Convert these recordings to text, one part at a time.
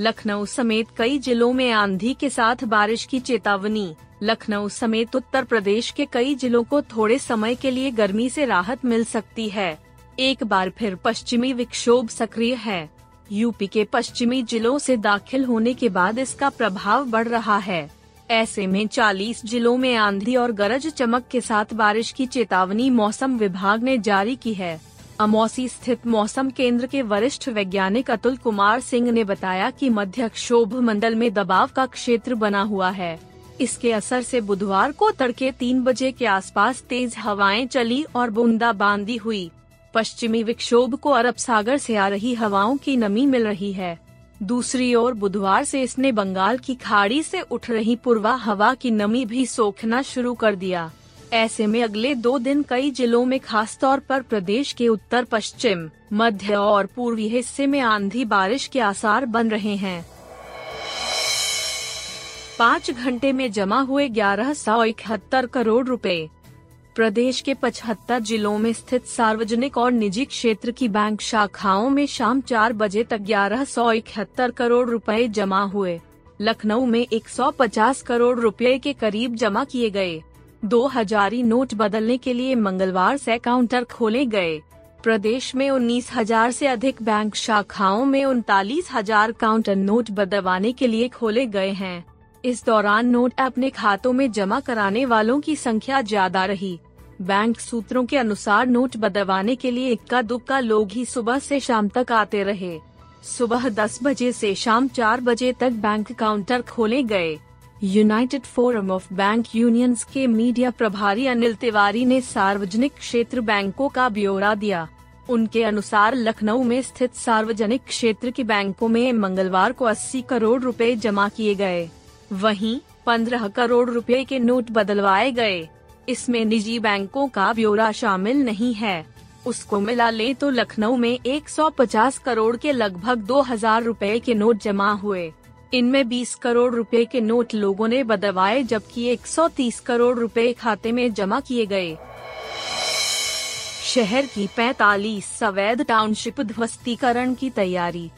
लखनऊ समेत कई जिलों में आंधी के साथ बारिश की चेतावनी। लखनऊ समेत उत्तर प्रदेश के कई जिलों को थोड़े समय के लिए गर्मी से राहत मिल सकती है। एक बार फिर पश्चिमी विक्षोभ सक्रिय है। यूपी के पश्चिमी जिलों से दाखिल होने के बाद इसका प्रभाव बढ़ रहा है। ऐसे में 40 जिलों में आंधी और गरज चमक के साथ बारिश की चेतावनी मौसम विभाग ने जारी की है। अमौसी स्थित मौसम केंद्र के वरिष्ठ वैज्ञानिक अतुल कुमार सिंह ने बताया कि मध्य क्षोभ मंडल में दबाव का क्षेत्र बना हुआ है। इसके असर से बुधवार को तड़के तीन बजे के आसपास तेज हवाएँ चली और बूंदाबांदी हुई। पश्चिमी विक्षोभ को अरब सागर से आ रही हवाओं की नमी मिल रही है। दूसरी ओर बुधवार से इसने बंगाल की खाड़ी से उठ रही पूर्वा हवा की नमी भी सोखना शुरू कर दिया। ऐसे में अगले दो दिन कई जिलों में खास तौर पर प्रदेश के उत्तर, पश्चिम, मध्य और पूर्वी हिस्से में आंधी बारिश के आसार बन रहे हैं। पाँच घंटे में जमा हुए ग्यारह सौ इकहत्तर करोड़ रुपए। प्रदेश के पचहत्तर जिलों में स्थित सार्वजनिक और निजी क्षेत्र की बैंक शाखाओं में शाम चार बजे तक ग्यारह सौ इकहत्तर करोड़ रुपए जमा हुए। लखनऊ में 150 करोड़ रुपए के करीब जमा किए गए। दो हजारी नोट बदलने के लिए मंगलवार से काउंटर खोले गए। प्रदेश में उन्नीस हज़ार ऐसी अधिक बैंक शाखाओं में उनतालीस हज़ार काउंटर नोट बदलवाने के लिए खोले गए हैं। इस दौरान नोट अपने खातों में जमा कराने वालों की संख्या ज़्यादा रही। बैंक सूत्रों के अनुसार नोट बदलवाने के लिए इक्का दुक्का लोग ही सुबह से शाम तक आते रहे। सुबह 10 बजे से शाम 4 बजे तक बैंक काउंटर खोले गए। United Forum of Bank Unions के मीडिया प्रभारी अनिल तिवारी ने सार्वजनिक क्षेत्र बैंकों का ब्यौरा दिया। उनके अनुसार लखनऊ में स्थित सार्वजनिक क्षेत्र के बैंकों में मंगलवार को 80 करोड़ रुपए जमा किए गए। वहीं 15 करोड़ रुपए के नोट बदलवाए गए। इसमें निजी बैंकों का ब्यौरा शामिल नहीं है। उसको मिला ले तो लखनऊ में 150 करोड़ के लगभग 2000 रुपए के नोट जमा हुए। इनमें 20 करोड़ रुपए के नोट लोगों ने बदलवाए, जबकि 130 करोड़ रुपए खाते में जमा किए गए। शहर की 45 अवैध टाउनशिप ध्वस्तीकरण की तैयारी।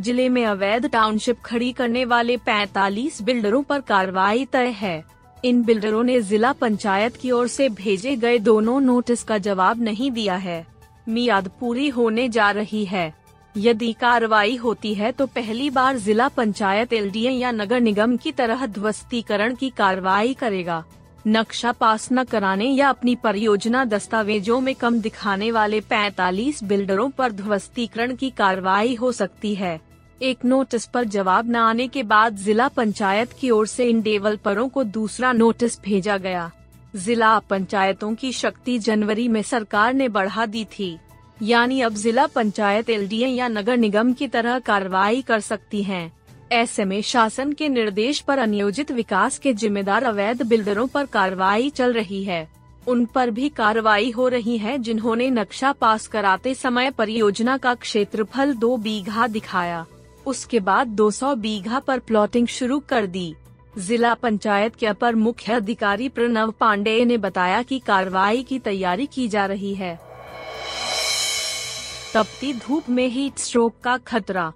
ज़िले में अवैध टाउनशिप खड़ी करने वाले 45 बिल्डरों पर कार्रवाई तय है। इन बिल्डरों ने जिला पंचायत की ओर से भेजे गए दोनों नोटिस का जवाब नहीं दिया है। मियाद पूरी होने जा रही है। यदि कार्रवाई होती है तो पहली बार जिला पंचायत एलडीए या नगर निगम की तरह ध्वस्तीकरण की कार्रवाई करेगा। नक्शा पास न कराने या अपनी परियोजना दस्तावेजों में कम दिखाने वाले 45 बिल्डरों पर ध्वस्तीकरण की कार्रवाई हो सकती है। एक नोटिस पर जवाब न आने के बाद जिला पंचायत की ओर से इन डेवलपरों को दूसरा नोटिस भेजा गया। जिला पंचायतों की शक्ति जनवरी में सरकार ने बढ़ा दी थी। यानी अब जिला पंचायत एलडीए या नगर निगम की तरह कार्रवाई कर सकती हैं। ऐसे में शासन के निर्देश पर अनियोजित विकास के जिम्मेदार अवैध बिल्डरों पर कार्रवाई चल रही है। उन पर भी कार्रवाई हो रही है, जिन्होंने नक्शा पास कराते समय परियोजना का क्षेत्रफल दो बीघा दिखाया। उसके बाद 200 बीघा पर प्लॉटिंग शुरू कर दी। जिला पंचायत के अपर मुख्य अधिकारी प्रणव पांडेय ने बताया कि कार्रवाई की तैयारी की जा रही है। तपती धूप में हीट स्ट्रोक का खतरा।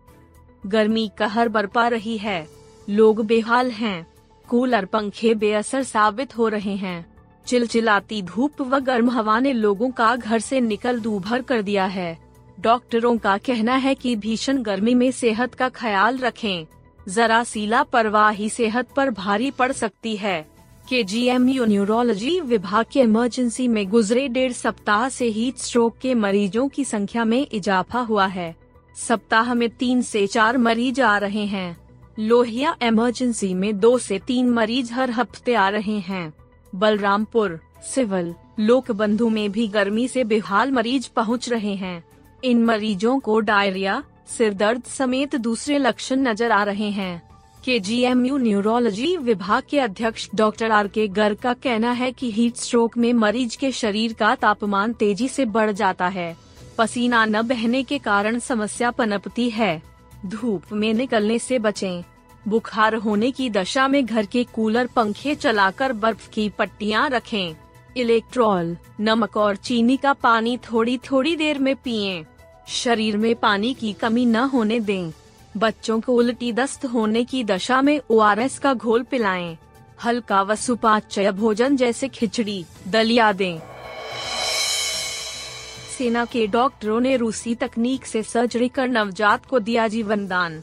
गर्मी कहर बरपा रही है। लोग बेहाल हैं। कूलर पंखे बेअसर साबित हो रहे हैं। चिलचिलाती धूप व गर्म हवा ने लोगों का घर से निकल दूभर कर दिया है। डॉक्टरों का कहना है कि भीषण गर्मी में सेहत का ख्याल रखें। जरा सीला परवाही सेहत पर भारी पड़ सकती है। के जी एम न्यूरोलॉजी विभाग के इमरजेंसी में गुजरे डेढ़ सप्ताह से हीट स्ट्रोक के मरीजों की संख्या में इजाफा हुआ है। सप्ताह में तीन से चार मरीज़ आ रहे हैं। लोहिया इमरजेंसी में दो से तीन मरीज़ हर हफ़्ते आ रहे हैं। बलरामपुर, सिविल लोक बंधु में भी गर्मी से बेहाल मरीज़ पहुँच रहे हैं। इन मरीजों को डायरिया सिरदर्द समेत दूसरे लक्षण नज़र आ रहे हैं। के जी एम यू न्यूरोलॉजी विभाग के अध्यक्ष डॉक्टर आर के गर्ग का कहना है कि हीट स्ट्रोक में मरीज़ के शरीर का तापमान तेज़ी से बढ़ जाता है पसीना न बहने के कारण समस्या पनपती है धूप में निकलने से बचें। बुखार होने की दशा में घर के कूलर पंखे चलाकर बर्फ़ की पट्टियाँ रखें। इलेक्ट्रॉल, नमक और चीनी का पानी थोड़ी थोड़ी देर में पिए शरीर में पानी की कमी न होने दें बच्चों को उल्टी दस्त होने की दशा में ओआरएस का घोल पिलाएँ। हल्का व सुपाच्य भोजन जैसे खिचड़ी, दलिया दें। सेना के डॉक्टरों ने रूसी तकनीक से सर्जरी कर नवजात को दिया जीवन दान।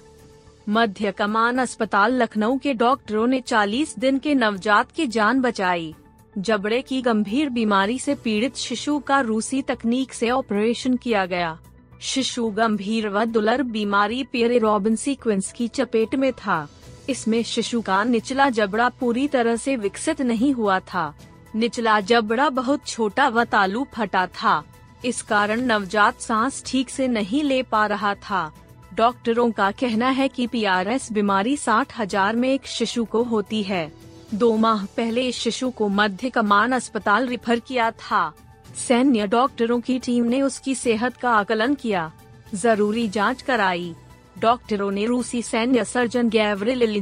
मध्य कमान अस्पताल लखनऊ के डॉक्टरों ने 40 दिन के नवजात की जान बचाई। जबड़े की गंभीर बीमारी से पीड़ित शिशु का रूसी तकनीक से ऑपरेशन किया गया। शिशु गंभीर व दुलर बीमारी पेरे रॉबिन सीक्वेंस की चपेट में था। इसमें शिशु का निचला जबड़ा पूरी तरह से विकसित नहीं हुआ था। निचला जबड़ा बहुत छोटा व तालू फटा था। इस कारण नवजात सांस ठीक से नहीं ले पा रहा था। डॉक्टरों का कहना है कि पीआरएस बीमारी साठ हज़ार में एक शिशु को होती है। दो माह पहले इस शिशु को मध्य कमान अस्पताल रिफर किया था। सैन्य डॉक्टरों की टीम ने उसकी सेहत का आकलन किया। ज़रूरी जाँच कराई। डॉक्टरों ने रूसी सैन्य सर्जन गैवरिल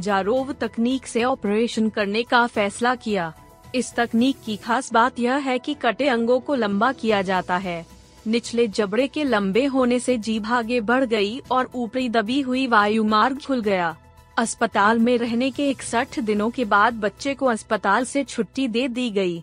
तकनीक से ऑपरेशन करने का फैसला किया। इस तकनीक की खास बात यह है कि कटे अंगों को लंबा किया जाता है। निचले जबड़े के लंबे होने से जीभ आगे बढ़ गई और ऊपरी दबी हुई वायु मार्ग खुल गया। अस्पताल में रहने के इकसठ दिनों के बाद बच्चे को अस्पताल से छुट्टी दे दी गई।